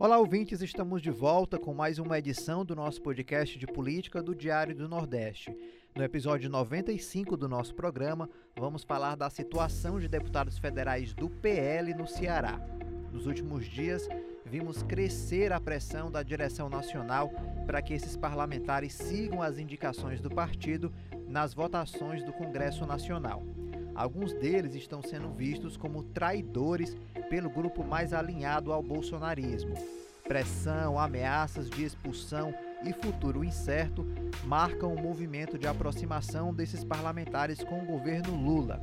Olá, ouvintes, estamos de volta com mais uma edição do nosso podcast de política do Diário do Nordeste. No episódio 95 do nosso programa, vamos falar da situação de deputados federais do PL no Ceará. Nos últimos dias, vimos crescer a pressão da direção nacional para que esses parlamentares sigam as indicações do partido nas votações do Congresso Nacional. Alguns deles estão sendo vistos como traidores pelo grupo mais alinhado ao bolsonarismo. Pressão, ameaças de expulsão e futuro incerto marcam o movimento de aproximação desses parlamentares com o governo Lula.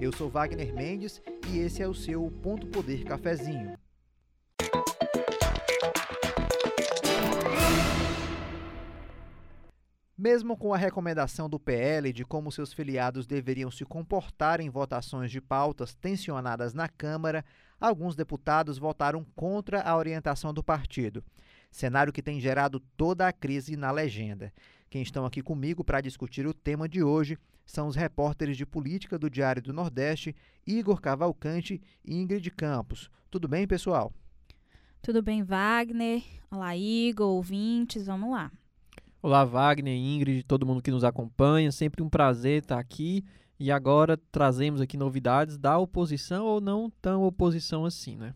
Eu sou Wagner Mendes e esse é o seu Ponto Poder Cafezinho. Mesmo com a recomendação do PL de como seus filiados deveriam se comportar em votações de pautas tensionadas na Câmara, alguns deputados votaram contra a orientação do partido. Cenário que tem gerado toda a crise na legenda. Quem estão aqui comigo para discutir o tema de hoje são os repórteres de política do Diário do Nordeste, Igor Cavalcante e Ingrid Campos. Tudo bem, pessoal? Tudo bem, Wagner? Olá, Igor, ouvintes, vamos lá. Olá, Wagner, Ingrid, todo mundo que nos acompanha. Sempre um prazer estar aqui. E agora trazemos aqui novidades da oposição ou não tão oposição assim, né?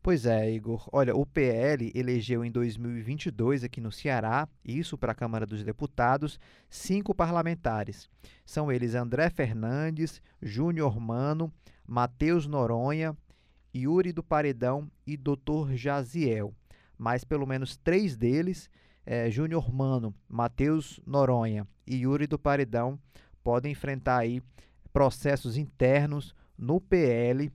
Pois é, Igor. Olha, o PL elegeu em 2022 aqui no Ceará, isso para a Câmara dos Deputados, cinco parlamentares. São eles André Fernandes, Júnior Mano, Matheus Noronha, Yuri do Paredão e Dr. Jaziel. Mas pelo menos três deles é, Júnior Mano, Matheus Noronha e Yuri do Paredão podem enfrentar aí processos internos no PL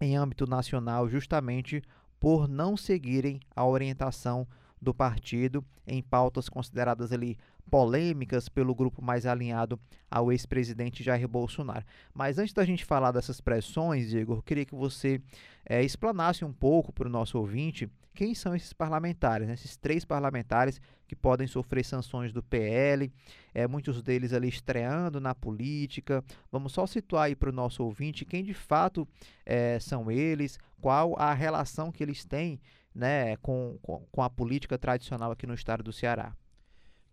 em âmbito nacional justamente por não seguirem a orientação do partido em pautas consideradas ali polêmicas pelo grupo mais alinhado ao ex-presidente Jair Bolsonaro. Mas antes da gente falar dessas pressões, Igor, queria que você é, explanasse um pouco para o nosso ouvinte quem são esses parlamentares, né? esses três parlamentares que podem sofrer sanções do PL, é, muitos deles ali estreando na política. Vamos só situar aí para o nosso ouvinte quem de fato é, são eles, qual a relação que eles têm né, com, com, com a política tradicional aqui no estado do Ceará.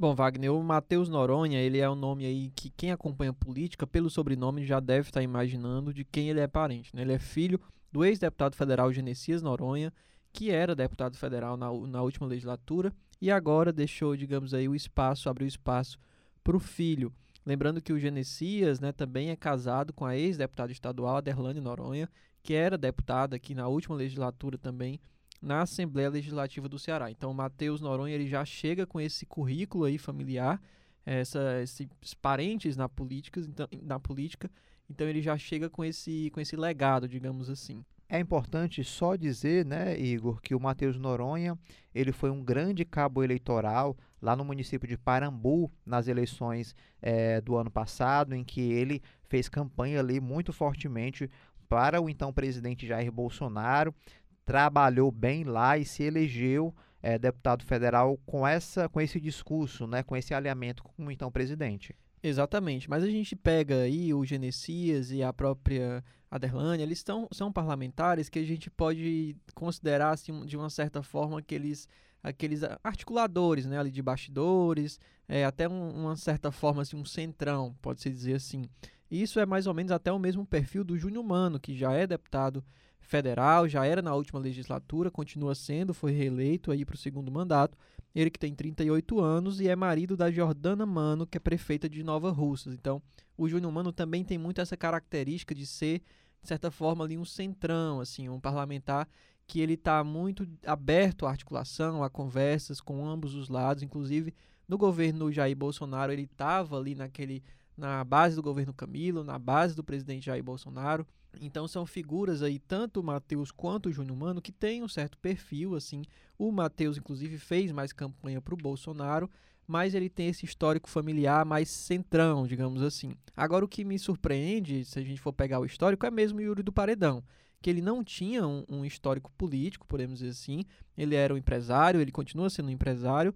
Bom, Wagner, o Matheus Noronha, ele é um nome aí que quem acompanha política, pelo sobrenome, já deve estar imaginando de quem ele é parente. Né? Ele é filho do ex-deputado federal Genesias Noronha, que era deputado federal na, na última legislatura e agora deixou, digamos aí, o espaço, abriu espaço para o filho. Lembrando que o Genesias né, também é casado com a ex-deputada estadual Aderlane Noronha, que era deputada aqui na última legislatura também na Assembleia Legislativa do Ceará. Então, o Matheus Noronha ele já chega com esse currículo aí familiar, essa, esses parentes na política, então, na política, então ele já chega com esse, com esse legado, digamos assim. É importante só dizer, né, Igor, que o Matheus Noronha ele foi um grande cabo eleitoral lá no município de Parambu nas eleições é, do ano passado, em que ele fez campanha ali muito fortemente para o então presidente Jair Bolsonaro, trabalhou bem lá e se elegeu é, deputado federal com essa com esse discurso, né, com esse alinhamento com o então presidente. Exatamente, mas a gente pega aí o Genesias e a própria Aderlânia, eles tão, são parlamentares que a gente pode considerar assim, de uma certa forma que eles aqueles articuladores, né, ali de bastidores, é, até um, uma certa forma assim, um centrão, pode-se dizer assim. Isso é mais ou menos até o mesmo perfil do Júnior Mano, que já é deputado federal, já era na última legislatura, continua sendo, foi reeleito aí para o segundo mandato, ele que tem 38 anos e é marido da Jordana Mano, que é prefeita de Nova Russas. Então, o Júnior Mano também tem muito essa característica de ser, de certa forma, ali um centrão, assim, um parlamentar que ele está muito aberto à articulação, a conversas com ambos os lados. Inclusive, no governo Jair Bolsonaro, ele estava ali naquele na base do governo Camilo, na base do presidente Jair Bolsonaro. Então são figuras aí, tanto o Matheus quanto o Júnior Mano, que tem um certo perfil, assim. O Matheus, inclusive, fez mais campanha para o Bolsonaro, mas ele tem esse histórico familiar mais centrão, digamos assim. Agora, o que me surpreende, se a gente for pegar o histórico, é mesmo o Yuri do Paredão, que ele não tinha um, um histórico político, podemos dizer assim. Ele era um empresário, ele continua sendo um empresário,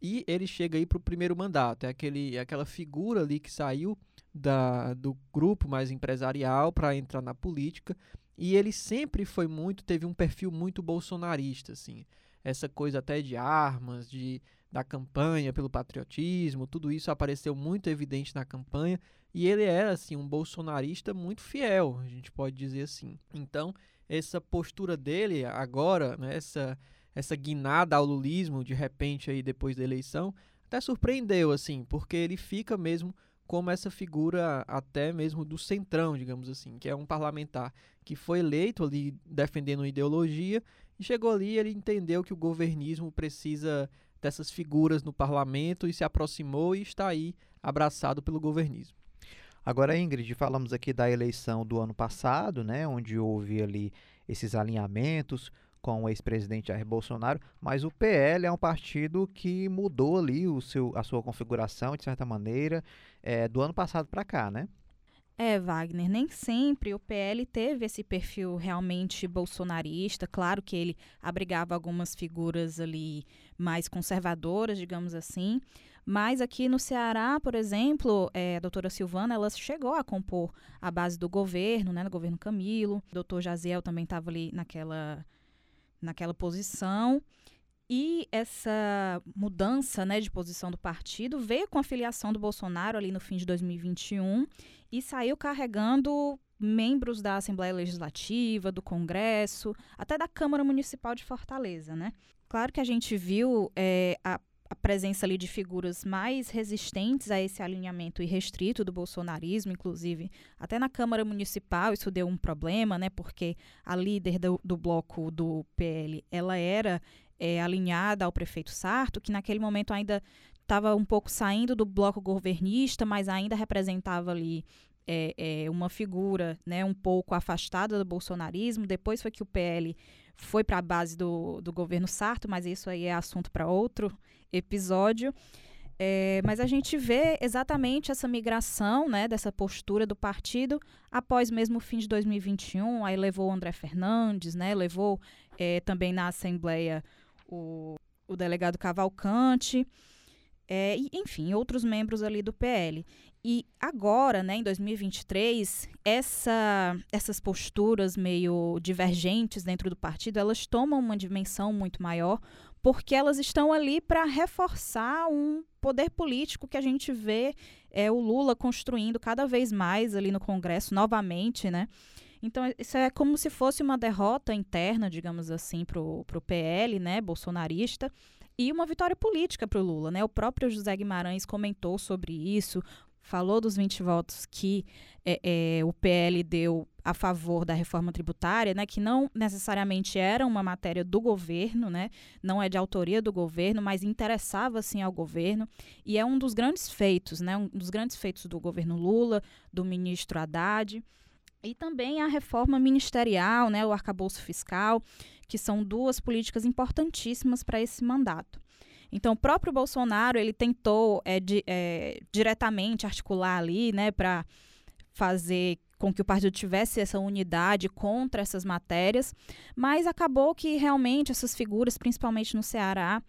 e ele chega aí para o primeiro mandato. É aquele, é aquela figura ali que saiu da, do grupo mais empresarial para entrar na política. E ele sempre foi muito, teve um perfil muito bolsonarista, assim. Essa coisa até de armas, de da campanha pelo patriotismo, tudo isso apareceu muito evidente na campanha e ele era assim um bolsonarista muito fiel, a gente pode dizer assim. Então, essa postura dele agora, né, essa essa guinada ao lulismo de repente aí depois da eleição, até surpreendeu assim, porque ele fica mesmo como essa figura até mesmo do centrão, digamos assim, que é um parlamentar que foi eleito ali defendendo uma ideologia e chegou ali ele entendeu que o governismo precisa dessas figuras no parlamento e se aproximou e está aí abraçado pelo governismo. Agora, Ingrid, falamos aqui da eleição do ano passado, né, onde houve ali esses alinhamentos com o ex-presidente Jair Bolsonaro, mas o PL é um partido que mudou ali o seu, a sua configuração, de certa maneira, é, do ano passado para cá, né? É, Wagner, nem sempre o PL teve esse perfil realmente bolsonarista. Claro que ele abrigava algumas figuras ali mais conservadoras, digamos assim. Mas aqui no Ceará, por exemplo, é, a doutora Silvana, ela chegou a compor a base do governo, né, no governo Camilo. O doutor Jaziel também estava ali naquela, naquela posição. E essa mudança né, de posição do partido veio com a filiação do Bolsonaro ali no fim de 2021 e saiu carregando membros da Assembleia Legislativa, do Congresso, até da Câmara Municipal de Fortaleza. Né? Claro que a gente viu é, a, a presença ali de figuras mais resistentes a esse alinhamento irrestrito do bolsonarismo, inclusive até na Câmara Municipal isso deu um problema, né? Porque a líder do, do bloco do PL, ela era é, alinhada ao prefeito Sarto, que naquele momento ainda estava um pouco saindo do bloco governista, mas ainda representava ali é, é, uma figura né, um pouco afastada do bolsonarismo. Depois foi que o PL foi para a base do, do governo Sarto, mas isso aí é assunto para outro episódio. É, mas a gente vê exatamente essa migração né, dessa postura do partido após mesmo o fim de 2021. Aí levou o André Fernandes, né, levou é, também na Assembleia o, o delegado Cavalcante, é, e, enfim, outros membros ali do PL. E agora, né, em 2023, essa, essas posturas meio divergentes dentro do partido, elas tomam uma dimensão muito maior, porque elas estão ali para reforçar um poder político que a gente vê é, o Lula construindo cada vez mais ali no Congresso, novamente, né? Então, isso é como se fosse uma derrota interna, digamos assim, para o PL, né, bolsonarista, e uma vitória política para o Lula. Né? O próprio José Guimarães comentou sobre isso, falou dos 20 votos que é, é, o PL deu a favor da reforma tributária, né, que não necessariamente era uma matéria do governo, né, não é de autoria do governo, mas interessava sim ao governo e é um dos grandes feitos, né, um dos grandes feitos do governo Lula, do ministro Haddad. E também a reforma ministerial, né, o arcabouço fiscal, que são duas políticas importantíssimas para esse mandato. Então, o próprio Bolsonaro ele tentou é, de, é, diretamente articular ali, né, para fazer com que o partido tivesse essa unidade contra essas matérias, mas acabou que realmente essas figuras, principalmente no Ceará,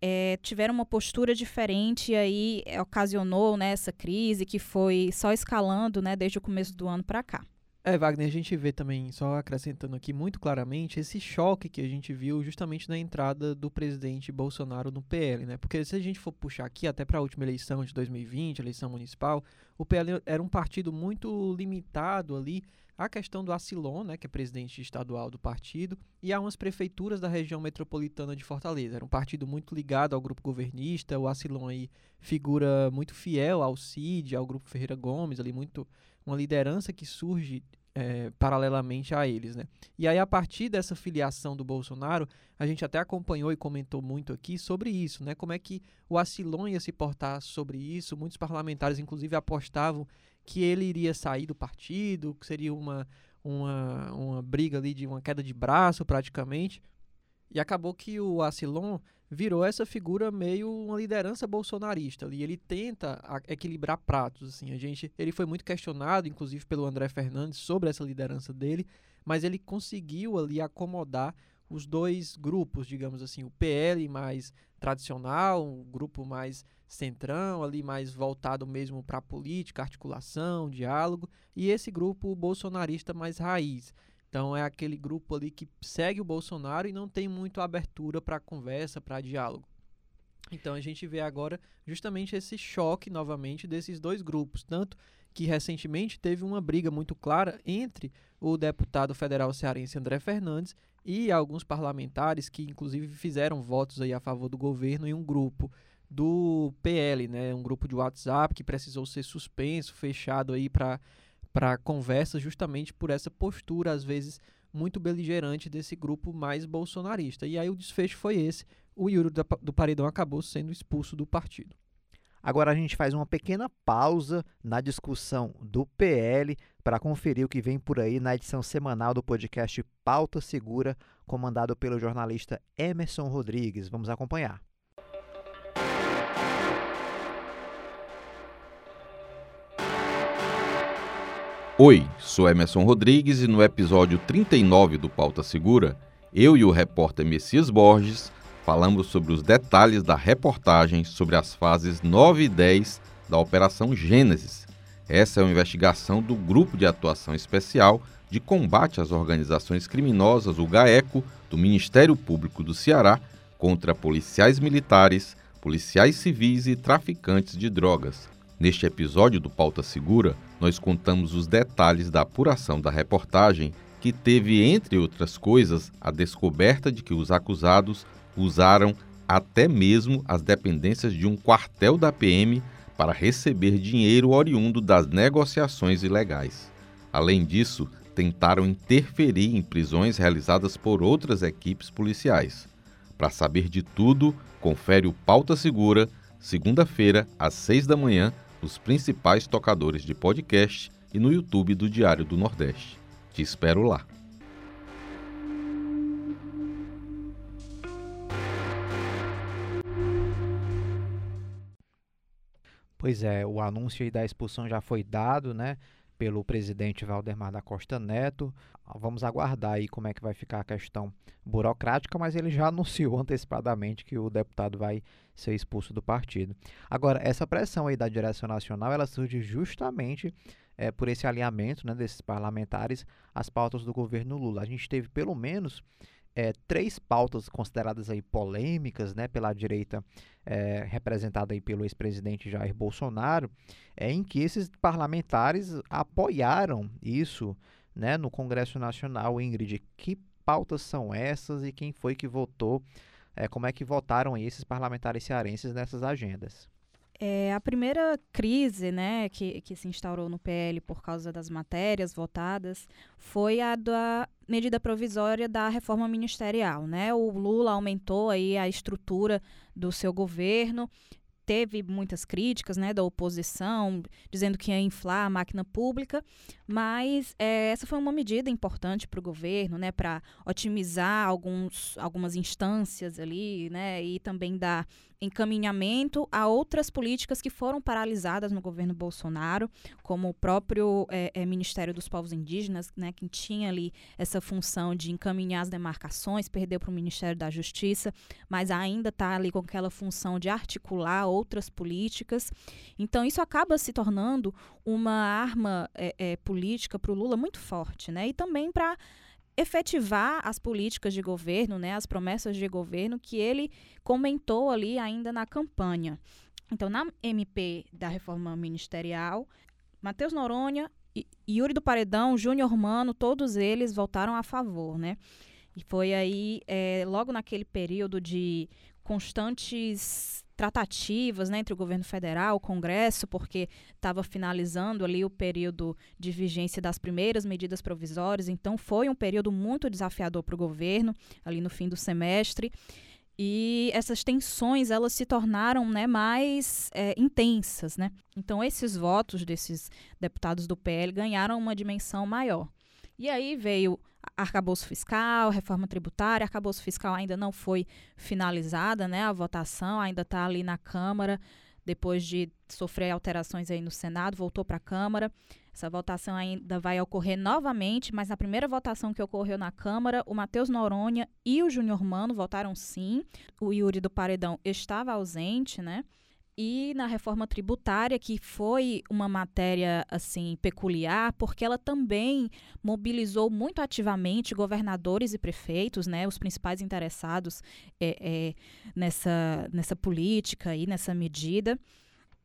é, tiveram uma postura diferente e aí ocasionou né, essa crise que foi só escalando né, desde o começo do ano para cá. É, Wagner, a gente vê também, só acrescentando aqui muito claramente, esse choque que a gente viu justamente na entrada do presidente Bolsonaro no PL, né? Porque se a gente for puxar aqui até para a última eleição de 2020, eleição municipal, o PL era um partido muito limitado ali à questão do Acilon, né, que é presidente estadual do partido, e a umas prefeituras da região metropolitana de Fortaleza. Era um partido muito ligado ao grupo governista, o Acilon aí figura muito fiel ao CID, ao grupo Ferreira Gomes, ali muito uma liderança que surge é, paralelamente a eles, né? E aí, a partir dessa filiação do Bolsonaro, a gente até acompanhou e comentou muito aqui sobre isso, né? Como é que o Acilon ia se portar sobre isso. Muitos parlamentares, inclusive, apostavam que ele iria sair do partido, que seria uma, uma, uma briga ali de uma queda de braço, praticamente. E acabou que o Acilon virou essa figura meio uma liderança bolsonarista e ele tenta equilibrar pratos assim. A gente ele foi muito questionado inclusive pelo André Fernandes sobre essa liderança dele mas ele conseguiu ali acomodar os dois grupos digamos assim o PL mais tradicional um grupo mais centrão ali mais voltado mesmo para política articulação diálogo e esse grupo bolsonarista mais raiz Então é aquele grupo ali que segue o Bolsonaro e não tem muito abertura para conversa, para diálogo. Então a gente vê agora justamente esse choque novamente desses dois grupos, tanto que recentemente teve uma briga muito clara entre o deputado federal cearense André Fernandes e alguns parlamentares que inclusive fizeram votos aí a favor do governo em um grupo do PL, né, um grupo de WhatsApp que precisou ser suspenso, fechado aí para para conversa justamente por essa postura às vezes muito beligerante desse grupo mais bolsonarista. E aí o desfecho foi esse, o Yuri do Paredão acabou sendo expulso do partido. Agora a gente faz uma pequena pausa na discussão do PL para conferir o que vem por aí na edição semanal do podcast Pauta Segura, comandado pelo jornalista Emerson Rodrigues. Vamos acompanhar. Oi, sou Emerson Rodrigues e no episódio 39 do Pauta Segura, eu e o repórter Messias Borges falamos sobre os detalhes da reportagem sobre as fases 9 e 10 da Operação Gênesis. Essa é uma investigação do Grupo de Atuação Especial de Combate às Organizações Criminosas, o GAECO, do Ministério Público do Ceará, contra policiais militares, policiais civis e traficantes de drogas. Neste episódio do Pauta Segura, nós contamos os detalhes da apuração da reportagem, que teve, entre outras coisas, a descoberta de que os acusados usaram até mesmo as dependências de um quartel da PM para receber dinheiro oriundo das negociações ilegais. Além disso, tentaram interferir em prisões realizadas por outras equipes policiais. Para saber de tudo, confere o Pauta Segura, segunda-feira, às seis da manhã, nos principais tocadores de podcast e no YouTube do Diário do Nordeste. Te espero lá. Pois é, o anúncio da expulsão já foi dado, né, pelo presidente Valdemar da Costa Neto. Vamos aguardar aí como é que vai ficar a questão burocrática, mas ele já anunciou antecipadamente que o deputado vai ser expulso do partido. Agora, essa pressão aí da direção nacional, ela surge justamente é, por esse alinhamento né, desses parlamentares às pautas do governo Lula. A gente teve pelo menos é, três pautas consideradas aí polêmicas né, pela direita é, representada aí pelo ex-presidente Jair Bolsonaro, é, em que esses parlamentares apoiaram isso né, no Congresso Nacional. Ingrid, que pautas são essas e quem foi que votou? É, como é que votaram esses parlamentares cearenses nessas agendas? É, a primeira crise né, que, que se instaurou no PL por causa das matérias votadas foi a da medida provisória da reforma ministerial. Né? O Lula aumentou aí a estrutura do seu governo, teve muitas críticas né, da oposição, dizendo que ia inflar a máquina pública, mas é, essa foi uma medida importante para o governo, né, para otimizar alguns, algumas instâncias ali, né, e também dar encaminhamento a outras políticas que foram paralisadas no governo Bolsonaro, como o próprio é, é, Ministério dos Povos Indígenas, né, que tinha ali essa função de encaminhar as demarcações, perdeu para o Ministério da Justiça, mas ainda está ali com aquela função de articular outras políticas. Então, isso acaba se tornando uma arma é, política para o Lula muito forte, né? E também para efetivar as políticas de governo, né, as promessas de governo que ele comentou ali ainda na campanha. Então, na MP da reforma ministerial, Matheus Noronha, Yuri do Paredão, Júnior Mano, todos eles votaram a favor, né? E foi aí, é, logo naquele período de constantes tratativas né, entre o governo federal, o Congresso, porque estava finalizando ali o período de vigência das primeiras medidas provisórias, então foi um período muito desafiador para o governo, ali no fim do semestre. E essas tensões elas se tornaram né, mais é, intensas. Né? Então, esses votos desses deputados do PL ganharam uma dimensão maior. E aí veio arcabouço fiscal, reforma tributária, arcabouço fiscal ainda não foi finalizada, né? A votação ainda está ali na Câmara, depois de sofrer alterações aí no Senado, voltou para a Câmara. Essa votação ainda vai ocorrer novamente, mas na primeira votação que ocorreu na Câmara, o Matheus Noronha e o Júnior Mano votaram sim. O Yuri do Paredão estava ausente, né? E na reforma tributária, que foi uma matéria assim peculiar, porque ela também mobilizou muito ativamente governadores e prefeitos, né, os principais interessados é, é, nessa, nessa política e nessa medida.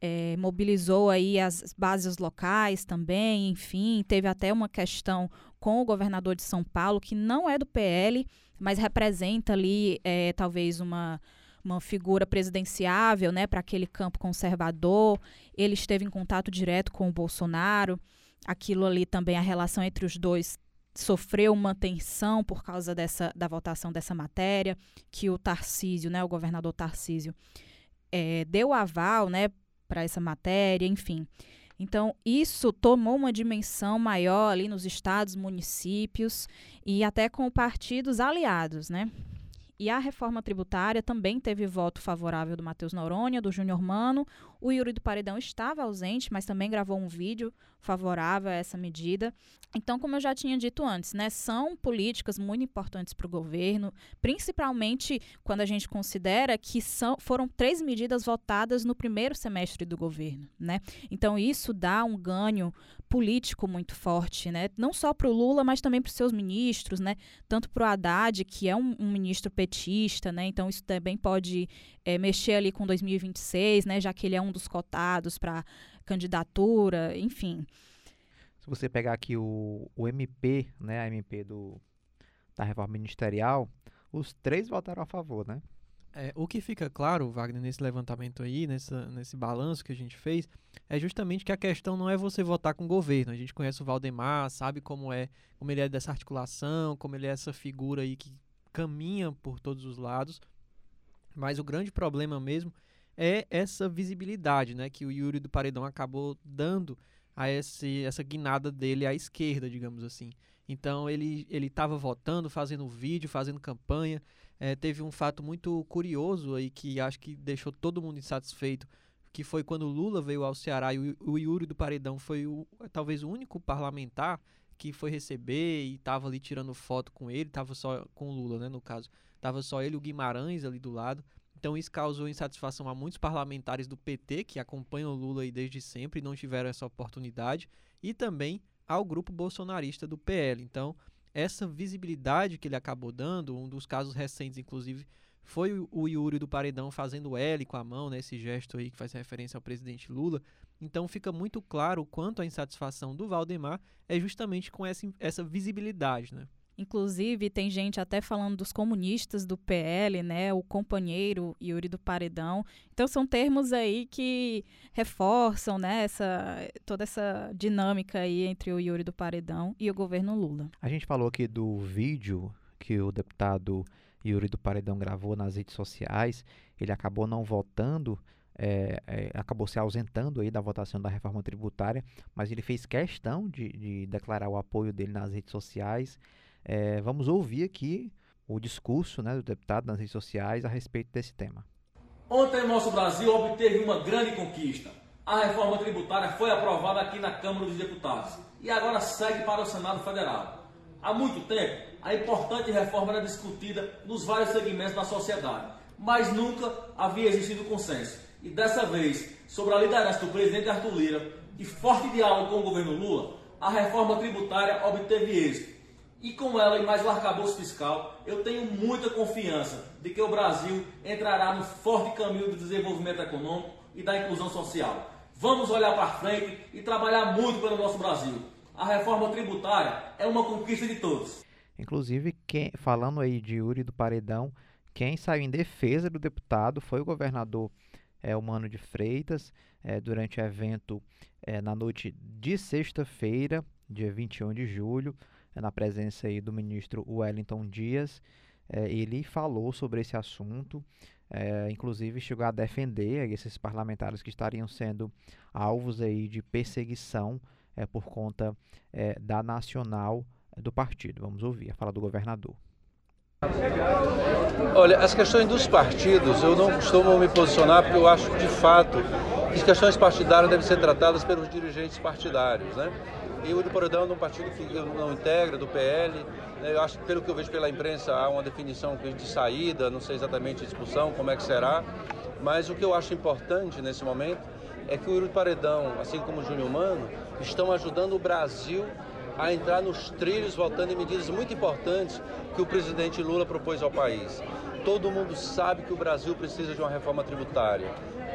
É, mobilizou aí as bases locais também, enfim, teve até uma questão com o governador de São Paulo, que não é do PL, mas representa ali é, talvez uma uma figura presidenciável, né, para aquele campo conservador. Ele esteve em contato direto com o Bolsonaro. Aquilo ali também a relação entre os dois sofreu uma tensão por causa dessa da votação dessa matéria, que o Tarcísio, né, o governador Tarcísio, é, deu aval, né, para essa matéria, enfim. Então, isso tomou uma dimensão maior ali nos estados, municípios e até com partidos aliados, né? E a reforma tributária também teve voto favorável do Matheus Noronha, do Júnior Mano. O Yuri do Paredão estava ausente, mas também gravou um vídeo favorável a essa medida. Então, como eu já tinha dito antes, né, são políticas muito importantes para o governo, principalmente quando a gente considera que são, foram três medidas votadas no primeiro semestre do governo. Né? Então, isso dá um ganho político muito forte, né? não só para o Lula, mas também para os seus ministros, né? tanto para o Haddad, que é um, um, ministro petista, né? então isso também pode é, mexer ali com 2026, né? já que ele é um dos cotados para candidatura, enfim. Se você pegar aqui o, o MP, né, a MP do, da reforma ministerial, os três votaram a favor, né? É, o que fica claro, Wagner, nesse levantamento aí, nessa, nesse balanço que a gente fez, é justamente que a questão não é você votar com o governo. A gente conhece o Valdemar, sabe como é, como ele é dessa articulação, como ele é essa figura aí que caminha por todos os lados. Mas o grande problema mesmo é essa visibilidade né, que o Yuri do Paredão acabou dando a esse, essa guinada dele à esquerda, digamos assim. Então ele estava votando, fazendo vídeo, fazendo campanha. É, teve um fato muito curioso aí que acho que deixou todo mundo insatisfeito, que foi quando Lula veio ao Ceará e o, o Yuri do Paredão foi o, talvez o único parlamentar que foi receber e estava ali tirando foto com ele, estava só com o Lula, né, no caso. Tava só ele o Guimarães ali do lado. Então isso causou insatisfação a muitos parlamentares do PT que acompanham o Lula desde sempre e não tiveram essa oportunidade, e também ao grupo bolsonarista do PL. Então, essa visibilidade que ele acabou dando, um dos casos recentes, inclusive, foi o Yuri do Paredão fazendo L com a mão, né, esse gesto aí que faz referência ao presidente Lula. Então fica muito claro o quanto a insatisfação do Valdemar é justamente com essa, essa visibilidade, né? Inclusive, tem gente até falando dos comunistas do PL, né? O companheiro Yuri do Paredão. Então, são termos aí que reforçam, né? Essa, toda essa dinâmica aí entre o Yuri do Paredão e o governo Lula. A gente falou aqui do vídeo que o deputado Yuri do Paredão gravou nas redes sociais. Ele acabou não votando é, é, acabou se ausentando aí da votação da reforma tributária, mas ele fez questão de, de declarar o apoio dele nas redes sociais. É, vamos ouvir aqui o discurso né, do deputado nas redes sociais a respeito desse tema. Ontem nosso Brasil obteve uma grande conquista. A reforma tributária foi aprovada aqui na Câmara dos Deputados e agora segue para o Senado Federal. Há muito tempo, a importante reforma era discutida nos vários segmentos da sociedade, mas nunca havia existido consenso. E dessa vez, sobre a liderança do presidente Arthur Lira e forte diálogo com o governo Lula, a reforma tributária obteve êxito e com ela e mais o arcabouço fiscal, eu tenho muita confiança de que o Brasil entrará no forte caminho do desenvolvimento econômico e da inclusão social. Vamos olhar para frente e trabalhar muito pelo nosso Brasil. A reforma tributária é uma conquista de todos. Inclusive, quem, falando aí de Yuri do Paredão, quem saiu em defesa do deputado foi o governador é, Humano de Freitas, é, durante o evento é, na noite de sexta-feira, dia 21 de julho na presença aí do ministro Wellington Dias. É, ele falou sobre esse assunto, é, inclusive chegou a defender esses parlamentares que estariam sendo alvos aí de perseguição é, por conta é, da nacional do partido. Vamos ouvir a fala do governador. Olha, as questões dos partidos, eu não costumo me posicionar porque eu acho de fato que as questões partidárias devem ser tratadas pelos dirigentes partidários, né? E o Paredão é um partido que não integra, do PL. Né? Eu acho, pelo que eu vejo pela imprensa, há uma definição de saída, não sei exatamente a expulsão, como é que será. Mas o que eu acho importante nesse momento é que o Yuri Paredão, assim como o Júnior Mano, estão ajudando o Brasil a entrar nos trilhos, votando em medidas muito importantes que o presidente Lula propôs ao país. Todo mundo sabe que o Brasil precisa de uma reforma tributária.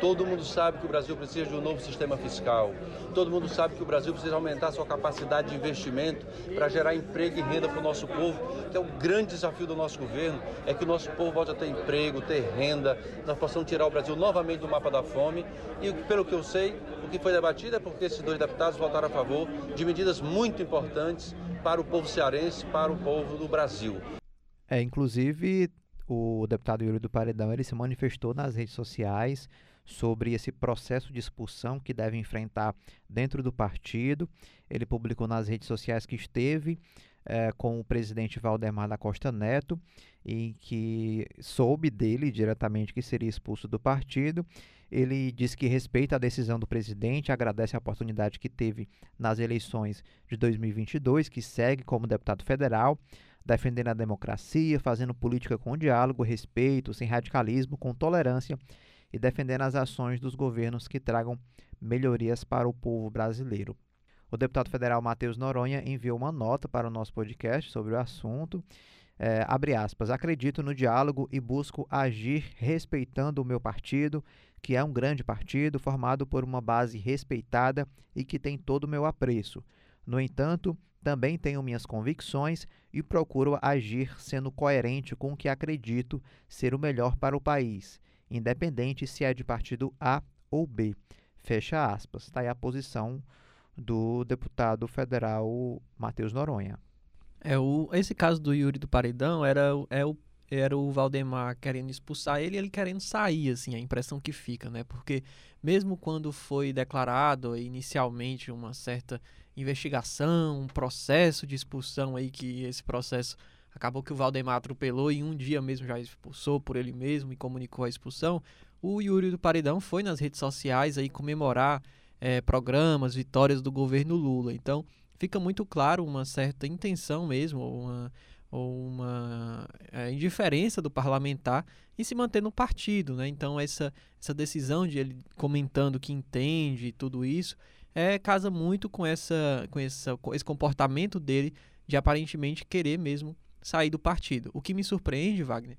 Todo mundo sabe que o Brasil precisa de um novo sistema fiscal. Todo mundo sabe que o Brasil precisa aumentar sua capacidade de investimento para gerar emprego e renda para o nosso povo, que é o grande desafio do nosso governo, é que o nosso povo volte a ter emprego, ter renda, nós possamos tirar o Brasil novamente do mapa da fome. E pelo que eu sei, o que foi debatido é porque esses dois deputados votaram a favor de medidas muito importantes para o povo cearense, para o povo do Brasil. É, inclusive, o deputado Yuri do Paredão ele se manifestou nas redes sociais sobre esse processo de expulsão que deve enfrentar dentro do partido. Ele publicou nas redes sociais que esteve é, com o presidente Valdemar da Costa Neto e que soube dele diretamente que seria expulso do partido. Ele disse que respeita a decisão do presidente, agradece a oportunidade que teve nas eleições de 2022, que segue como deputado federal, defendendo a democracia, fazendo política com diálogo, respeito, sem radicalismo, com tolerância e defendendo as ações dos governos que tragam melhorias para o povo brasileiro. O deputado federal Matheus Noronha enviou uma nota para o nosso podcast sobre o assunto. É, abre aspas, acredito no diálogo e busco agir respeitando o meu partido, que é um grande partido formado por uma base respeitada e que tem todo o meu apreço. No entanto, também tenho minhas convicções e procuro agir sendo coerente com o que acredito ser o melhor para o país independente se é de partido A ou B. Fecha aspas. Está aí a posição do deputado federal Matheus Noronha. É, o, esse caso do Yuri do Paredão era, é o, era o Valdemar querendo expulsar ele ele querendo sair, assim, a impressão que fica, né? Porque mesmo quando foi declarado inicialmente uma certa investigação, um processo de expulsão aí, que esse processo acabou que o Valdemar atropelou e um dia mesmo já expulsou por ele mesmo e comunicou a expulsão. O Yuri do Paredão foi nas redes sociais aí comemorar é, programas, vitórias do governo Lula. Então fica muito claro uma certa intenção mesmo, uma, ou uma é, indiferença do parlamentar em se manter no partido, né? Então essa, essa decisão de ele comentando que entende tudo isso é casa muito com essa com essa com esse comportamento dele de aparentemente querer mesmo sair do partido. O que me surpreende, Wagner,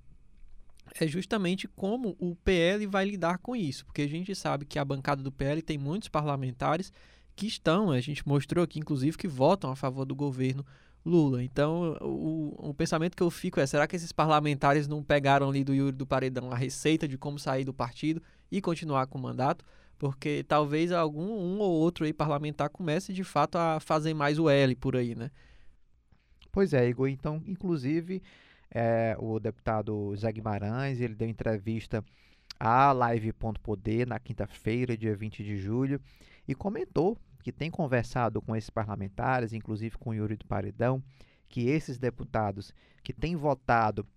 é justamente como o PL vai lidar com isso, porque a gente sabe que a bancada do PL tem muitos parlamentares que estão, a gente mostrou aqui, inclusive, que votam a favor do governo Lula. Então, o, o pensamento que eu fico é: será que esses parlamentares não pegaram ali do Yuri do Paredão a receita de como sair do partido e continuar com o mandato? Porque talvez algum um ou outro aí parlamentar comece de fato a fazer mais o L por aí, né? Pois é, Igor. Então, inclusive, é, o deputado Zé Guimarães, ele deu entrevista à Live.poder na quinta-feira, dia 20 de julho, e comentou que tem conversado com esses parlamentares, inclusive com o Yuri do Paredão, que esses deputados que têm votado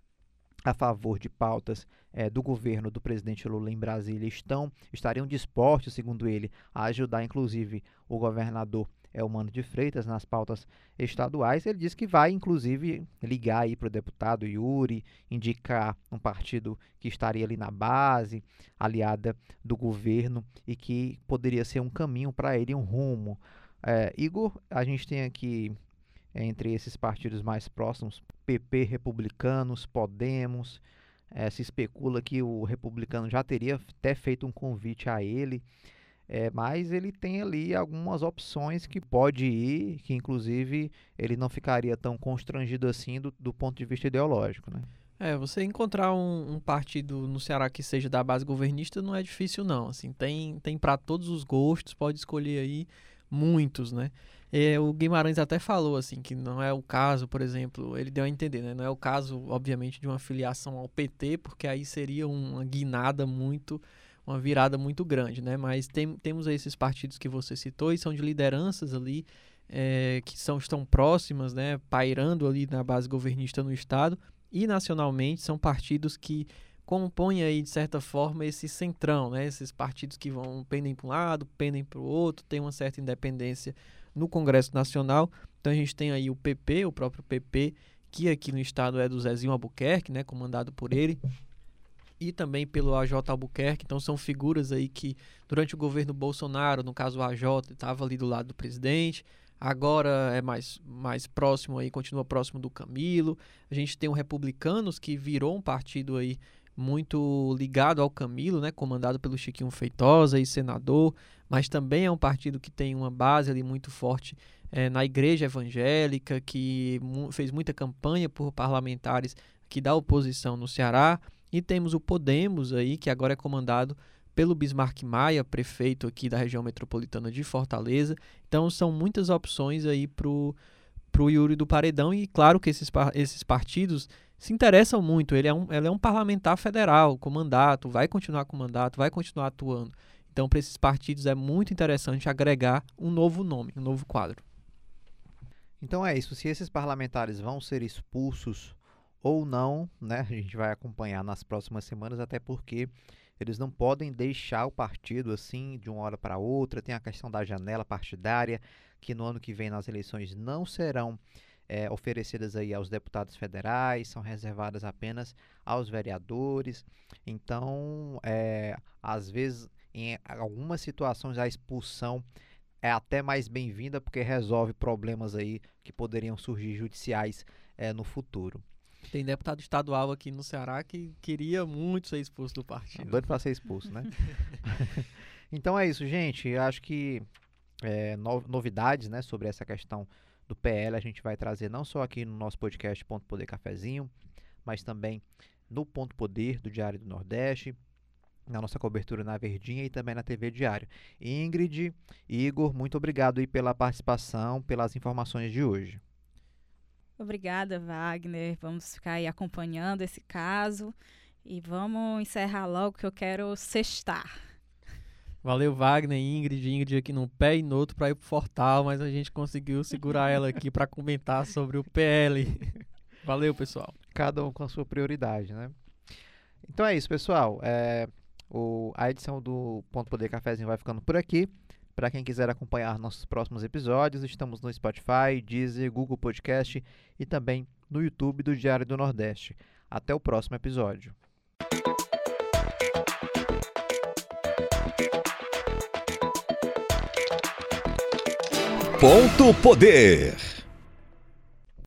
a favor de pautas é, do governo do presidente Lula em Brasília estão estariam dispostos, segundo ele, a ajudar, inclusive, o governador é o Mano de Freitas nas pautas estaduais. Ele disse que vai, inclusive, ligar aí para o deputado Yuri, indicar um partido que estaria ali na base, aliada do governo, e que poderia ser um caminho para ele, um rumo. É, Igor, a gente tem aqui entre esses partidos mais próximos, PP, republicanos, Podemos. É, se especula que o republicano já teria até feito um convite a ele. É, mas ele tem ali algumas opções que pode ir, que inclusive ele não ficaria tão constrangido assim do, do ponto de vista ideológico, né? É, você encontrar um, um, partido no Ceará que seja da base governista não é difícil não, assim, tem, tem para todos os gostos, pode escolher aí muitos, né? É, o Guimarães até falou assim que não é o caso, por exemplo, ele deu a entender, né? Não é o caso, obviamente, de uma filiação ao PT, porque aí seria uma guinada muito uma virada muito grande, né? Mas tem, temos esses partidos que você citou e são de lideranças ali é, que são, estão próximas, né? Pairando ali na base governista no estado e nacionalmente são partidos que compõem aí de certa forma esse centrão, né? Esses partidos que vão pendem para um lado, pendem para o outro, tem uma certa independência no Congresso Nacional. Então a gente tem aí o PP, o próprio PP, que aqui no estado é do Zezinho Albuquerque, né? Comandado por ele e também pelo AJ Albuquerque. Então são figuras aí que durante o governo Bolsonaro, no caso o AJ, estava ali do lado do presidente. Agora é mais, mais próximo aí, continua próximo do Camilo. A gente tem o Republicanos que virou um partido aí muito ligado ao Camilo, né, comandado pelo Chiquinho Feitosa e senador, mas também é um partido que tem uma base ali muito forte é, na igreja evangélica, que mu fez muita campanha por parlamentares que da oposição no Ceará. E temos o Podemos aí, que agora é comandado pelo Bismarck Maia, prefeito aqui da região metropolitana de Fortaleza. Então são muitas opções aí pro pro Yuri do Paredão e claro que esses, esses partidos se interessam muito. Ele é, um, ele é um parlamentar federal com mandato, vai continuar com mandato, vai continuar atuando. Então, para esses partidos é muito interessante agregar um novo nome, um novo quadro. Então é isso. Se esses parlamentares vão ser expulsos ou não, né? A gente vai acompanhar nas próximas semanas, até porque eles não podem deixar o partido assim de uma hora para outra. Tem a questão da janela partidária, que no ano que vem nas eleições não serão é, oferecidas aí aos deputados federais, são reservadas apenas aos vereadores. Então, é, às vezes, em algumas situações, a expulsão é até mais bem-vinda porque resolve problemas aí que poderiam surgir judiciais é, no futuro. Tem deputado estadual aqui no Ceará que queria muito ser expulso do partido. Doido para ser expulso, né? então é isso, gente. Eu acho que é, no, novidades né, sobre essa questão do PL a gente vai trazer não só aqui no nosso podcast Ponto Poder Cafezinho, mas também no Ponto Poder do Diário do Nordeste, na nossa cobertura na Verdinha e também na TV Diário. Ingrid, Igor, muito obrigado aí pela participação, pelas informações de hoje. Obrigada, Wagner. Vamos ficar aí acompanhando esse caso e vamos encerrar logo que eu quero sextar. Valeu, Wagner, Ingrid, Ingrid aqui num pé e no outro para ir pro Fortal, mas a gente conseguiu segurar ela aqui para comentar sobre o PL. Valeu, pessoal. Cada um com a sua prioridade, né? Então é isso, pessoal. É, o, a edição do Ponto Poder Cafézinho vai ficando por aqui. Para quem quiser acompanhar nossos próximos episódios, estamos no Spotify, Deezer, Google Podcast e também no YouTube do Diário do Nordeste. Até o próximo episódio. Ponto Poder.